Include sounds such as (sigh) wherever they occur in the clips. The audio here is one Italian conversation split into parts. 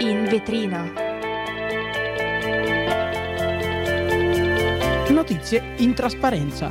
In vetrina. Notizie in trasparenza.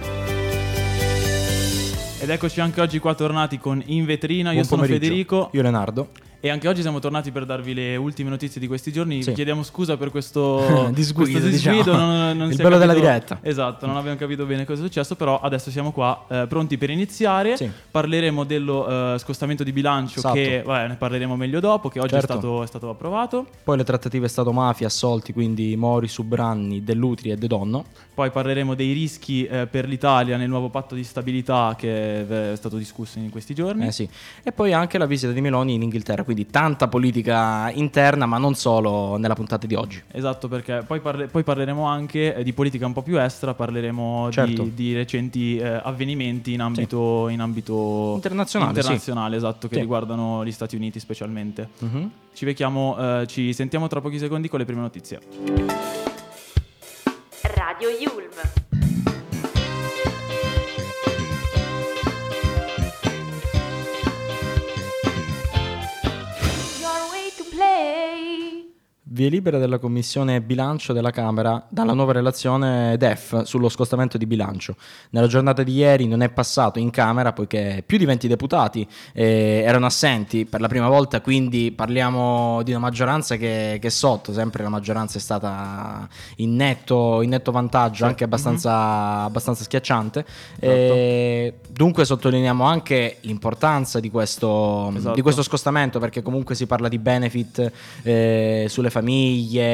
Ed eccoci anche oggi qua tornati con In Vetrina, io Buon sono pomeriggio. Federico Io Leonardo. E anche oggi siamo tornati per darvi le ultime notizie di questi giorni. Sì. Chiediamo scusa per questo (laughs) Disguido, questo disguido, diciamo. non, non Il bello della capito- diretta. Esatto, non abbiamo capito bene cosa è successo, però adesso siamo qua eh, pronti per iniziare. Sì. Parleremo dello eh, scostamento di bilancio Esatto. che vabbè, ne parleremo meglio dopo, che oggi Certo. è, stato, è stato approvato. Poi le trattative Stato-mafia, assolti, quindi Mori, Subranni, Dell'Utri e De Donno. Poi parleremo dei rischi eh, per l'Italia nel nuovo patto di stabilità che è stato discusso in questi giorni. Eh sì. E poi anche la visita di Meloni in Inghilterra, quindi tanta politica interna, ma non solo nella puntata di oggi. Esatto, perché poi, parle- poi parleremo anche eh, di politica un po' più estera, parleremo Certo. di, di recenti eh, avvenimenti in ambito, in ambito Internazionale, sì. internazionale, esatto, che Sì. riguardano gli Stati Uniti specialmente. Mhm. Ci becchiamo, eh, ci sentiamo tra pochi secondi con le prime notizie. Radio Yulm. Via libera della Commissione Bilancio della Camera dalla nuova relazione DEF sullo scostamento di bilancio. Nella giornata di ieri non è passato in Camera poiché più di 20 deputati eh, erano assenti per la prima volta, quindi parliamo di una maggioranza che, che è sotto, sempre la maggioranza è stata in netto, in netto vantaggio, anche abbastanza, abbastanza schiacciante. Eh, dunque sottolineiamo anche l'importanza di questo, Esatto. di questo scostamento perché comunque si parla di benefit eh, sulle famiglie,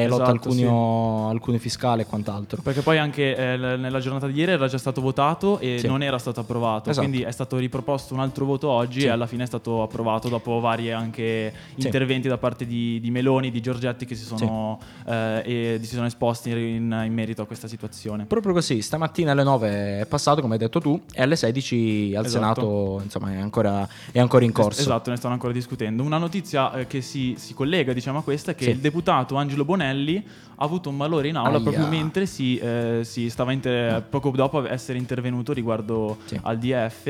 lotta al Esatto, cuneo, al cuneo fiscale e quant'altro. Perché poi anche eh, nella giornata di ieri era già stato votato e Sì. non era stato approvato, Esatto. quindi è stato riproposto un altro voto oggi Sì. e alla fine è stato approvato dopo vari anche Sì. interventi da parte di, di Meloni, di Giorgetti che si sono, eh, si sono esposti in, in merito a questa situazione. Proprio così, stamattina alle 9 è passato, come hai detto tu, e alle 16 al Esatto. Senato insomma, è, ancora, è ancora in corso. Esatto, ne stanno ancora discutendo. Una notizia eh, che si, si collega diciamo, a questa è che Sì. il deputato Angelo Bonelli ha avuto un malore in aula Aia. proprio mentre si, eh, si stava inter- poco dopo essere intervenuto riguardo Sì. al DF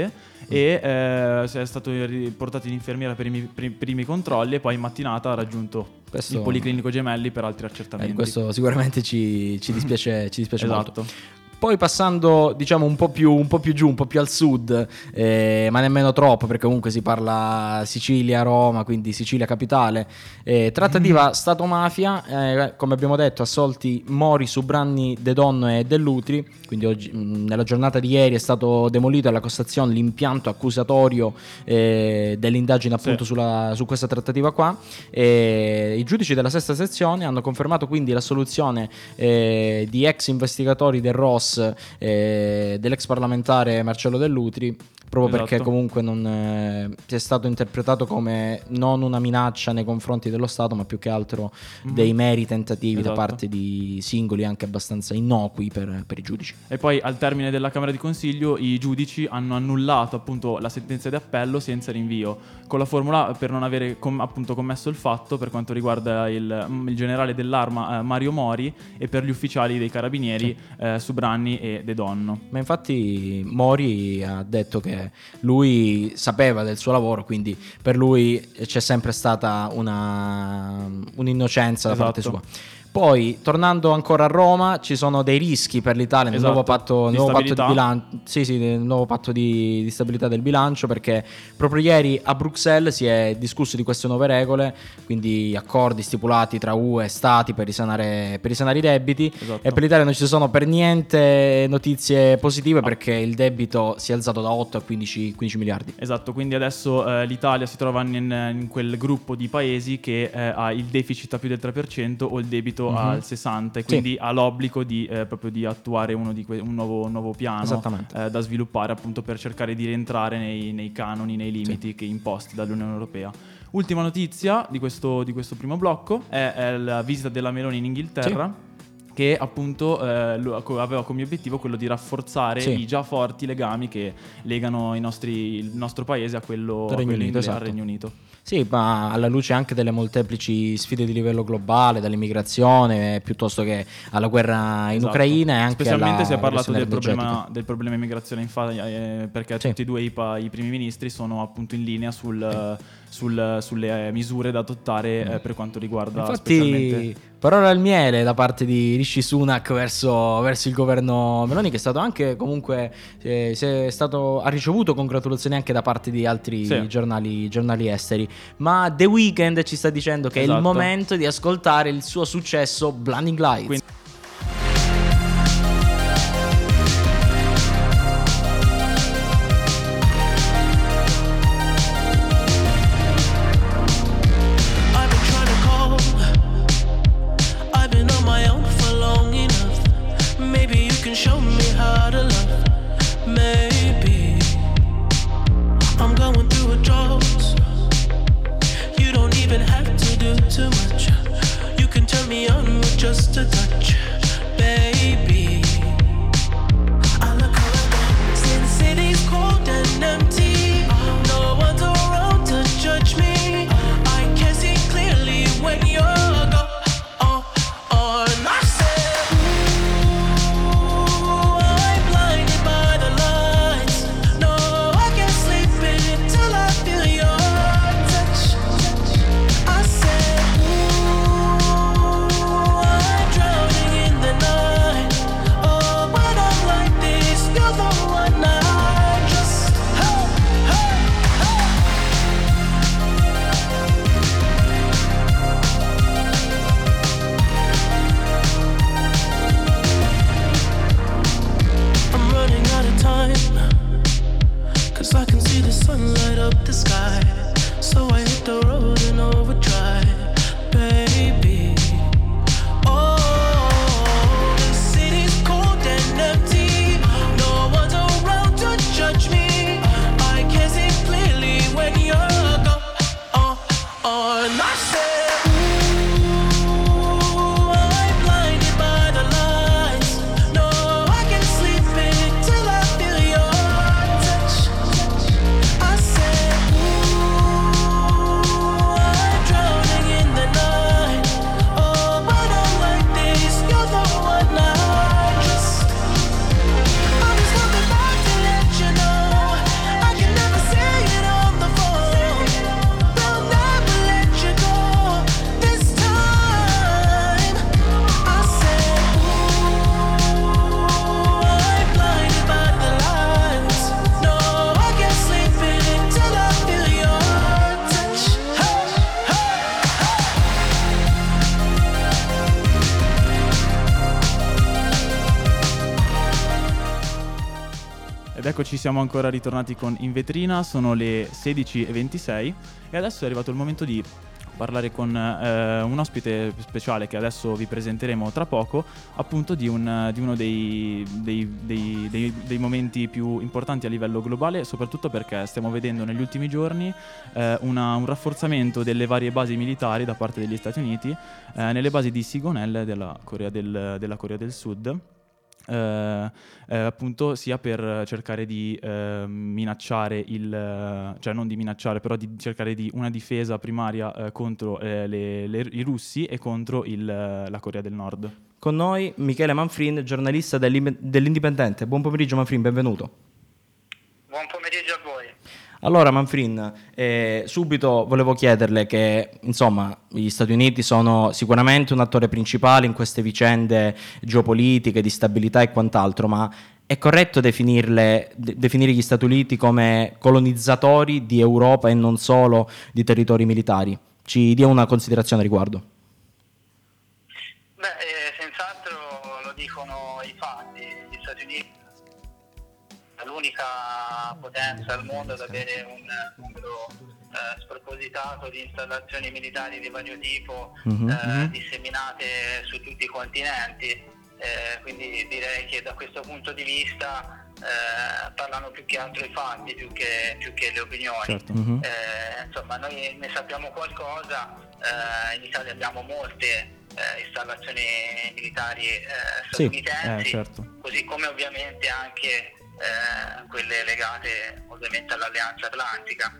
e eh, è stato portato in infermiera per i mi- pri- primi controlli e poi in mattinata ha raggiunto Questo- il Policlinico Gemelli per altri Eh, accertamenti. questo sicuramente ci, ci dispiace, ci dispiace molto. Poi passando diciamo un po' più, un po' più giù, un po' più al sud, eh, ma nemmeno troppo perché comunque si parla Sicilia, Roma, quindi Sicilia capitale. Eh, trattativa Stato-mafia, eh, come abbiamo detto, assolti Mori, Subranni, De Donno e Dell'Utri. Quindi oggi, mh, nella giornata di ieri è stato demolito alla Cassazione l'impianto accusatorio eh, dell'indagine appunto Sì. sulla- su questa trattativa qua. E I giudici della sesta sezione hanno confermato quindi l'assoluzione eh, di ex investigatori del ROS, eh, dell'ex parlamentare Marcello Dell'Utri, proprio Esatto. perché comunque non eh, è stato interpretato come non una minaccia nei confronti dello Stato, ma più che altro dei meri tentativi da Esatto. parte di singoli anche abbastanza innocui per, per i giudici. E poi al termine della Camera di Consiglio i giudici hanno annullato appunto la sentenza di appello senza rinvio, con la formula per non avere com- appunto commesso il fatto per quanto riguarda il, mm, il generale dell'arma eh, Mario Mori e per gli ufficiali dei carabinieri eh, Subranni e De Donno. Ma infatti Mori ha detto che lui sapeva del suo lavoro, quindi per lui c'è sempre stata una, un'innocenza da Esatto. parte sua. Poi, tornando ancora a Roma, ci sono dei rischi per l'Italia nel Esatto, nuovo patto, di nuovo patto di stabilità. bilancio. Sì, sì, nel nuovo patto di, di stabilità del bilancio, perché proprio ieri a Bruxelles si è discusso di queste nuove regole, quindi accordi stipulati tra UE e Stati per risanare, per risanare i debiti. Esatto. E per l'Italia non ci sono per niente notizie positive perché il debito si è alzato da 8 a 15, 15 miliardi. Esatto, quindi adesso eh, l'Italia si trova in, in quel gruppo di paesi che eh, ha il deficit a più del 3% o il debito Mhm. al 60% e Sì. quindi ha l'obbligo di, eh, proprio di attuare uno di que- un, nuovo, un nuovo piano eh, da sviluppare appunto per cercare di rientrare nei, nei canoni, nei limiti che imposti dall'Unione Europea. Ultima notizia di questo, di questo primo blocco è, è la visita della Meloni in Inghilterra. che appunto eh, aveva come obiettivo quello di rafforzare Sì. i già forti legami che legano i nostri- il nostro paese a quello, a Regno quello Unito, esatto. Regno Unito. Sì, ma alla luce anche delle molteplici sfide di livello globale, dall'immigrazione piuttosto che alla guerra in Esatto. Ucraina e anche Specialmente si è parlato del problema, del problema immigrazione, infatti, eh, perché Sì. tutti e due i, pa- i primi ministri sono appunto in linea sul- sul- sulle misure da adottare eh, per quanto riguarda specialmente... Infatti, parola al miele da parte di Rishi Sunak verso, verso il governo Meloni, che è stato anche comunque eh, stato- ha ricevuto congratulazioni anche da parte di altri Sì. giornali, giornali esteri. Ma The Weeknd ci sta dicendo che è il Esatto. momento di ascoltare il suo successo Blinding Lights. Quindi- siamo ancora ritornati con In Vetrina, sono le 16.26 e adesso è arrivato il momento di parlare con eh, un ospite speciale che adesso vi presenteremo tra poco, appunto di, un- di uno dei, dei- dei- dei- momenti più importanti a livello globale, soprattutto perché stiamo vedendo negli ultimi giorni eh, una- un rafforzamento delle varie basi militari da parte degli Stati Uniti eh, nelle basi di Sigonel della Corea del- della Corea del Sud eh, eh, appunto sia per cercare di eh, minacciare il eh, cioè non di minacciare però di cercare di una difesa primaria eh, contro eh, le- le- i russi e contro il, la Corea del Nord Con noi Michele Manfrin, giornalista dell'Indipendente. Buon pomeriggio Manfrin, benvenuto. Buon pomeriggio. Allora Manfrin, eh, subito volevo chiederle che insomma gli Stati Uniti sono sicuramente un attore principale in queste vicende geopolitiche, di stabilità e quant'altro, ma è corretto definirle, de- definire gli Stati Uniti come colonizzatori di Europa e non solo di territori militari? Ci dia una considerazione a riguardo. L'unica potenza al mondo ad avere un numero eh, spropositato di installazioni militari di vario tipo Mhm, eh, mhm. disseminate su tutti i continenti. Eh, quindi direi che da questo punto di vista eh, parlano più che altro i fatti più che, più che le opinioni. certo Eh, insomma, noi ne sappiamo qualcosa, eh, in Italia abbiamo molte eh, installazioni militari eh, Sì, statunitensi, eh, certo. così come ovviamente anche eh, quelle legate ovviamente all'Alleanza Atlantica.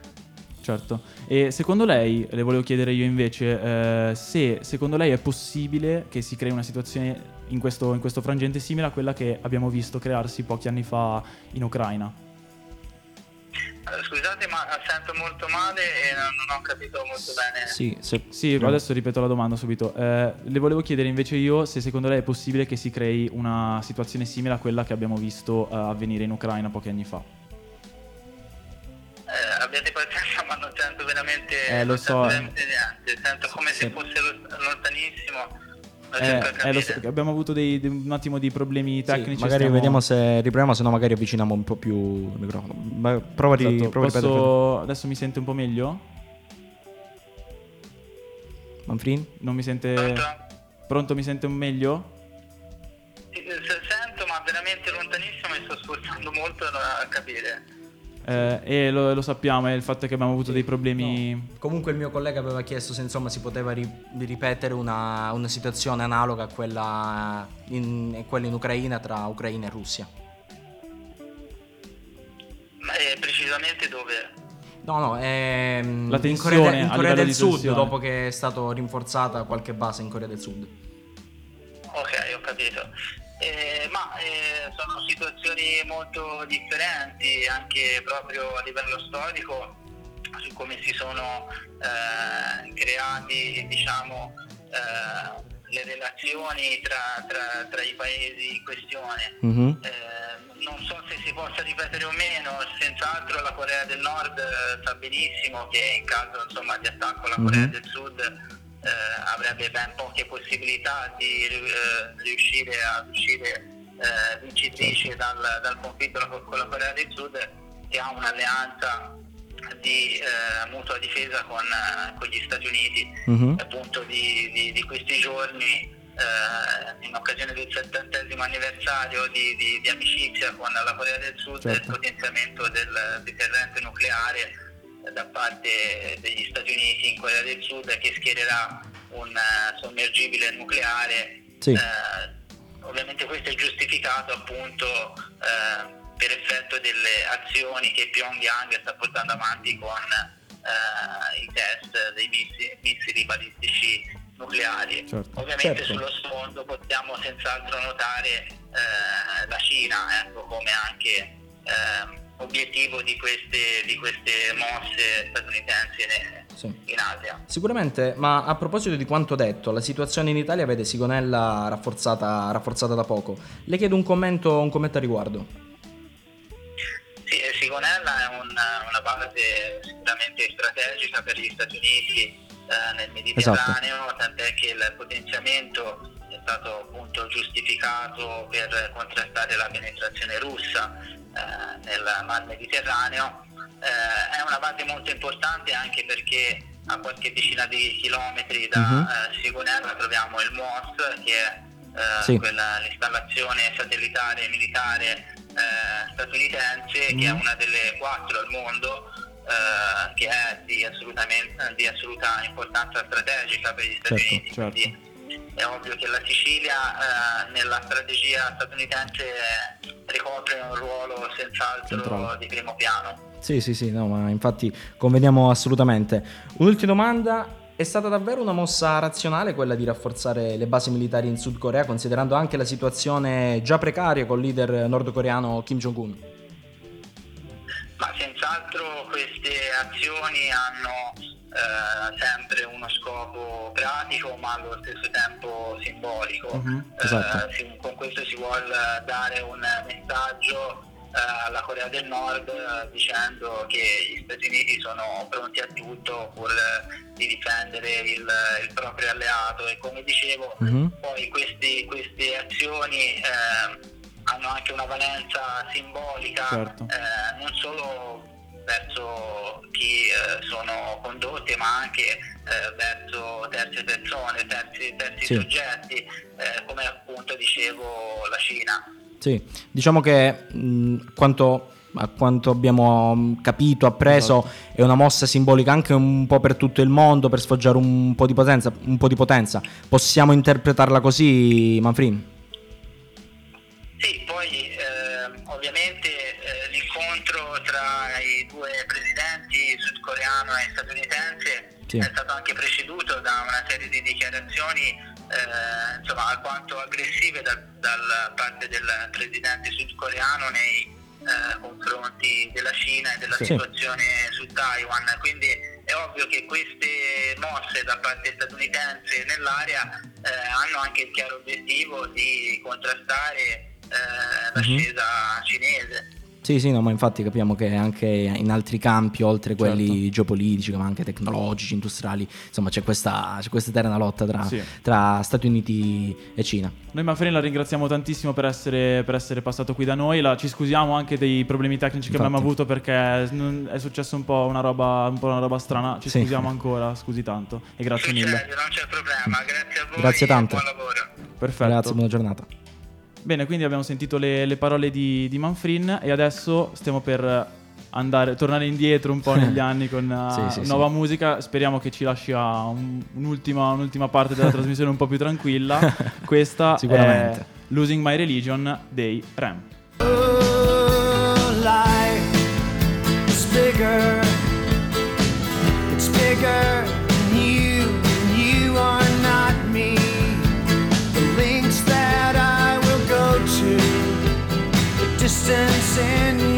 Certo. E secondo lei, le volevo chiedere io invece, eh, se secondo lei è possibile che si crei una situazione in questo, in questo frangente simile a quella che abbiamo visto crearsi pochi anni fa in Ucraina? Eh, Scusate, ma sento molto male e non, ho capito molto bene. Sì, se- Sì, no. adesso ripeto la domanda subito. Eh, le volevo chiedere invece io se secondo lei è possibile che si crei una situazione simile a quella che abbiamo visto eh, avvenire in Ucraina pochi anni fa. Eh, abbiate pazienza, ma non sento veramente, Eh, lo non so, sento eh. niente. Sento come Sì. se fosse lo- lontanissimo. Eh, eh, lo abbiamo avuto dei- dei- un attimo di problemi Sì, tecnici. magari stiamo- vediamo se riproviamo, se no magari avviciniamo un po' più il microfono. Ma prova, Esatto, prova a ripetere. posso- Adesso mi sente un po' meglio? Manfrini? Non mi sente... Pronto? Pronto, mi sente meglio? Sì, se- Sento, ma veramente lontanissimo e sto sforzando molto a capire. Eh, e lo, lo sappiamo, è il fatto che abbiamo avuto dei problemi... Comunque il mio collega aveva chiesto se insomma si poteva ri- ripetere una, una situazione analoga a quella in, quella in Ucraina tra Ucraina e Russia. Ma eh, precisamente dove? No, no, ehm, La in Corea, in Corea del Sud, tensione. dopo che è stato rinforzata qualche base in Corea del Sud. Ok, ho capito. Eh, ma eh, sono situazioni molto differenti anche proprio a livello storico su come si sono eh, creati diciamo, eh, le relazioni tra, tra- tra i paesi in questione. Mhm. Eh, non so se si possa ripetere o meno, senz'altro la Corea del Nord eh, sa benissimo che in caso insomma, di attacco alla Corea Mhm. del Sud avrebbe ben poche possibilità di eh, riuscire a uscire eh, vincitrice dal, dal conflitto con la Corea del Sud che ha un'alleanza di eh, mutua difesa con, eh, con gli Stati Uniti Mhm. appunto di, di- di questi giorni eh, in occasione del settantesimo anniversario di, di- amicizia con la Corea del Sud e il Certo. potenziamento del deterrente nucleare eh, da parte degli Stati Uniti in Corea del Sud che schiererà un eh, sommergibile nucleare Sì. eh, ovviamente questo è giustificato appunto eh, per effetto delle azioni che Pyongyang sta portando avanti con eh, i test dei missili, missili balistici nucleari. Certo. Ovviamente Certo. sullo sfondo possiamo senz'altro notare eh, la Cina ecco, come anche ehm, obiettivo di queste, di queste mosse statunitensi in, Sì. in Asia. Sicuramente, ma a proposito di quanto detto, la situazione in Italia vede Sigonella rafforzata, rafforzata da poco. Le chiedo un commento, un commento a riguardo. Sì, eh, Sigonella è un- una base sicuramente strategica per gli Stati Uniti eh, nel Mediterraneo, tant'è che il potenziamento è stato appunto giustificato per contrastare la penetrazione russa nel Mar Mediterraneo. Eh, è una base molto importante anche perché a qualche decina di chilometri da Mhm. eh, Sigonella troviamo il MOS che è eh, Sì. quella- l'installazione satellitare militare eh, statunitense che è una delle quattro al mondo eh, che è di, assolutamente- di assoluta importanza strategica per gli Stati Certo, Uniti certo. quindi è ovvio che la Sicilia eh, nella strategia statunitense eh, ricopre un ruolo senz'altro Centrale. di primo piano Sì, sì, sì, no, ma infatti conveniamo assolutamente. Un'ultima domanda. È stata davvero una mossa razionale quella di rafforzare le basi militari in Sud Corea, considerando anche la situazione già precaria col leader nordcoreano Kim Jong-un? Ma senz'altro queste azioni hanno eh, sempre uno scopo pratico ma allo stesso tempo simbolico. Mhm, Eh, esatto. si- con questo si vuole dare un messaggio eh, alla Corea del Nord eh, dicendo che gli Stati Uniti sono pronti a tutto pur eh, di difendere il, il proprio alleato e come dicevo Mhm. poi questi- queste azioni eh, hanno anche una valenza simbolica Certo. eh, non solo verso chi eh, sono condotte ma anche eh, verso terze persone, terzi, terzi Sì. soggetti eh, come appunto dicevo la Cina. Sì, diciamo che mh, quanto a quanto abbiamo capito, appreso, è una mossa simbolica anche un po' per tutto il mondo, per sfoggiare un po' di potenza. Un po di potenza. Possiamo interpretarla così, Manfrin? Sì, poi ehm, ovviamente sudcoreano e statunitense Sì. è stato anche preceduto da una serie di dichiarazioni eh, insomma, alquanto aggressive da, dalla parte del presidente sudcoreano nei eh, confronti della Cina e della Sì. situazione su Taiwan. Quindi è ovvio che queste mosse da parte statunitense nell'area eh, hanno anche il chiaro obiettivo di contrastare eh, l'ascesa cinese. Sì, sì, no, ma infatti capiamo che anche in altri campi, oltre quelli geopolitici, ma anche tecnologici, industriali, insomma c'è questa, c'è questa eterna lotta tra, Sì. tra Stati Uniti e Cina. Noi Manfrini la ringraziamo tantissimo per essere, per essere passato qui da noi, La- ci scusiamo anche dei problemi tecnici che Infatti. abbiamo avuto perché non- è successo un po' una roba, un po' una roba strana, ci Sì. scusiamo ancora, scusi tanto e grazie Succede, mille. non c'è problema, grazie a voi Grazie e tante. buon lavoro. Perfetto. Grazie, buona giornata. Bene, quindi abbiamo sentito le, le parole di, di Manfrin e adesso stiamo per andare, tornare indietro un po' (laughs) negli anni con uh, Sì, sì, nuova sì. musica. Speriamo che ci lasci a un- un'ultima, un'ultima parte della (laughs) trasmissione un po' più tranquilla. Questa è Losing My Religion dei Rem. Oh, sin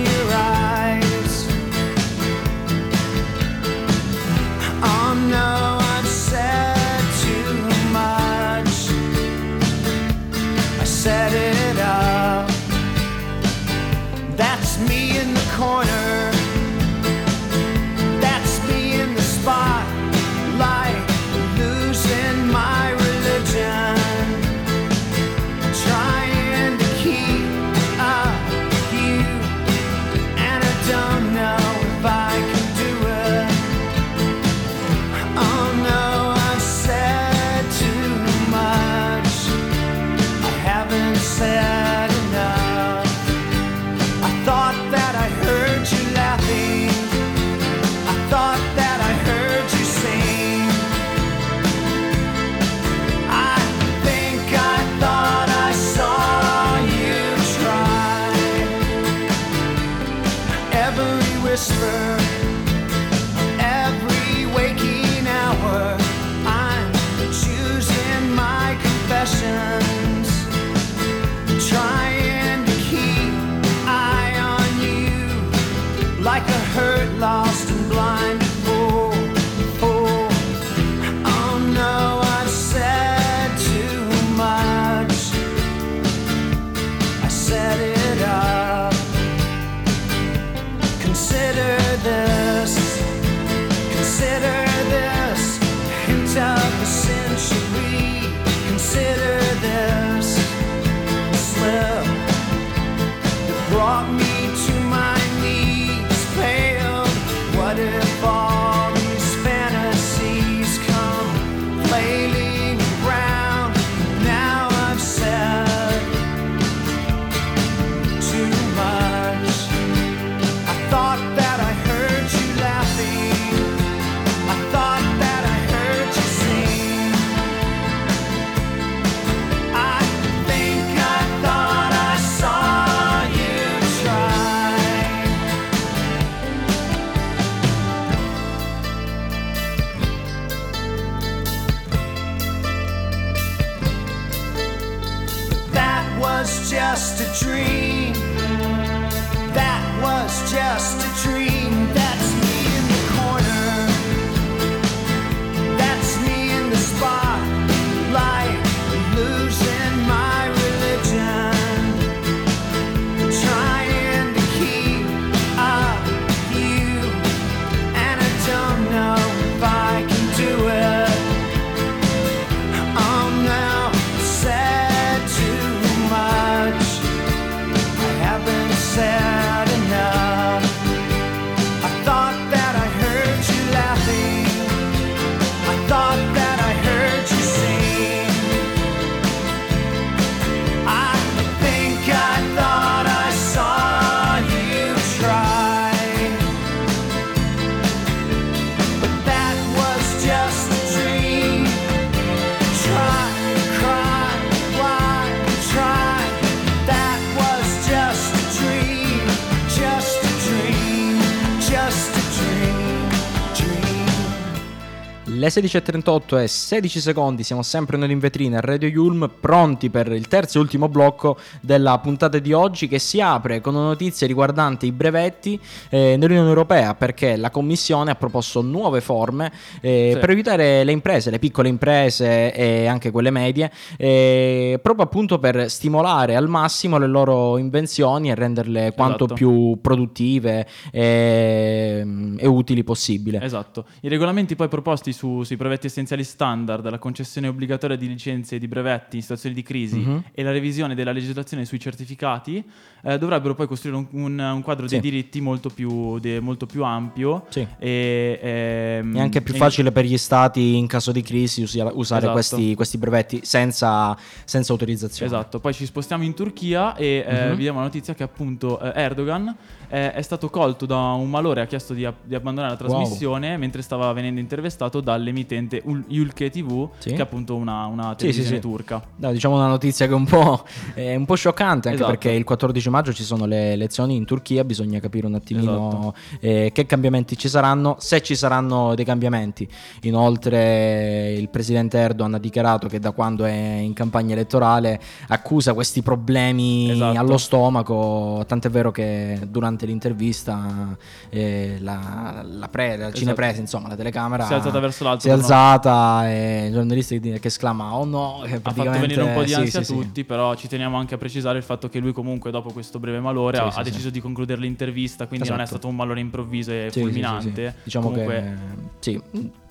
Le 16.38 e 16 secondi, siamo sempre noi in vetrina a Radio Yulm, pronti per il terzo e ultimo blocco della puntata di oggi che si apre con una notizia riguardante i brevetti eh, nell'Unione Europea perché la Commissione ha proposto nuove forme eh, Sì. per aiutare le imprese, le piccole imprese e anche quelle medie, eh, proprio appunto per stimolare al massimo le loro invenzioni e renderle quanto Esatto. più produttive e, e utili possibile. Esatto. I regolamenti poi proposti su- sui brevetti essenziali standard, la concessione obbligatoria di licenze di brevetti in situazioni di crisi Mhm. e la revisione della legislazione sui certificati eh, dovrebbero poi costruire un, un- un quadro Sì. dei diritti molto più, de- molto più ampio Sì. e, ehm, È anche più e- facile per gli stati in caso di crisi usare Esatto. questi, questi brevetti senza, senza autorizzazione. Esatto, poi ci spostiamo in Turchia e eh, Mhm. vi diamo la notizia che appunto eh, Erdogan eh, è stato colto da un malore, ha chiesto di, di abbandonare la Wow. trasmissione mentre stava venendo intervistato dall'emittente Ul- Ülke TV, Sì. che è appunto una, una Sì, sì, televisione sì. turca. No, diciamo una notizia che è un po', (laughs) è un po' scioccante anche Esatto. perché il 14 maggio ci sono le elezioni in Turchia, bisogna capire un attimino Esatto. eh, che cambiamenti ci saranno, se ci saranno dei cambiamenti. Inoltre il presidente Erdogan ha dichiarato che da quando è in campagna elettorale accusa questi problemi Esatto. allo stomaco, tant'è vero che durante l'intervista eh, la, la, pre- la cinepresa, insomma la telecamera Esatto. Si è alzata verso l'alto si è no- alzata e il giornalista che, che esclama oh no, Ha fatto venire un po' di sì, ansia sì, a sì. tutti, però ci teniamo anche a precisare il fatto che lui comunque dopo questo breve malore Sì, ha, sì, sì. deciso di concludere l'intervista, quindi non è Esatto. stato un malore improvviso e Sì, sì, fulminante. sì, sì. Diciamo Comunque, che sì,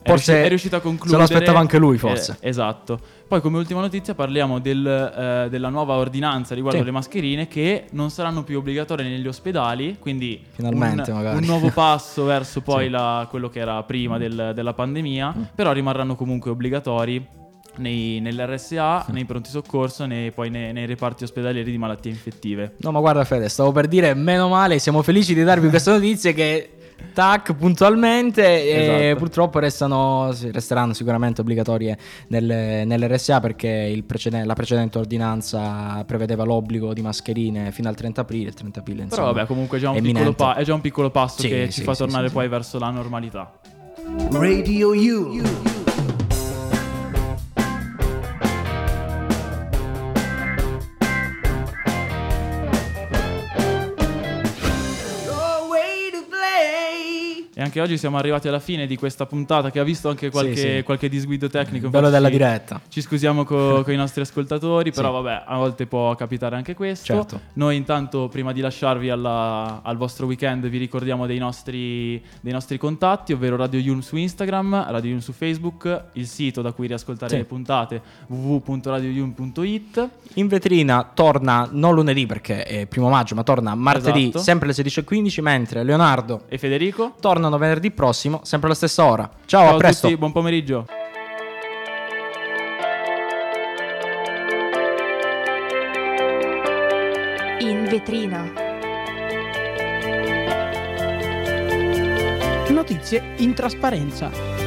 forse è riuscito a concludere. Se lo aspettava anche lui, forse. Eh, esatto. Poi, come ultima notizia, parliamo del, eh, della nuova ordinanza riguardo Sì. le mascherine che non saranno più obbligatorie negli ospedali. Quindi, Finalmente, un, magari. un nuovo passo verso poi Sì. la- quello che era prima del- della pandemia. Mm. Però rimarranno comunque obbligatori. Nei, nell'RSA, nei pronti soccorso, nei, poi nei, nei reparti ospedalieri di malattie infettive. No, ma guarda Fede, stavo per dire meno male, siamo felici di darvi queste notizie che tac puntualmente e Esatto. purtroppo restano, resteranno sicuramente obbligatorie nel- nell'RSA perché il preceden- la precedente ordinanza prevedeva l'obbligo di mascherine fino al 30 aprile, il 30 aprile insomma. Però, vabbè, comunque è già un, piccolo, pa- è già un piccolo passo Sì, che sì, ci fa sì, tornare sì, poi sì. verso la normalità. Radio U. anche oggi siamo arrivati alla fine di questa puntata che ha visto anche qualche, Sì, sì. qualche disguido tecnico. Bello della diretta. Ci scusiamo con (laughs) i nostri ascoltatori, però Sì. vabbè, a volte può capitare anche questo. Certo. Noi intanto, prima di lasciarvi alla- al vostro weekend, vi ricordiamo dei nostri, dei nostri contatti, ovvero Radio Yulm su Instagram, Radio Yulm su Facebook, il sito da cui riascoltare le puntate www.radioyulm.it. In vetrina torna non lunedì perché è primo maggio, ma torna martedì Esatto. sempre alle 16.15, mentre Leonardo E Federico? tornano venerdì prossimo, sempre alla stessa ora. Ciao, Ciao a presto. tutti, buon pomeriggio. In vetrina. Notizie in trasparenza.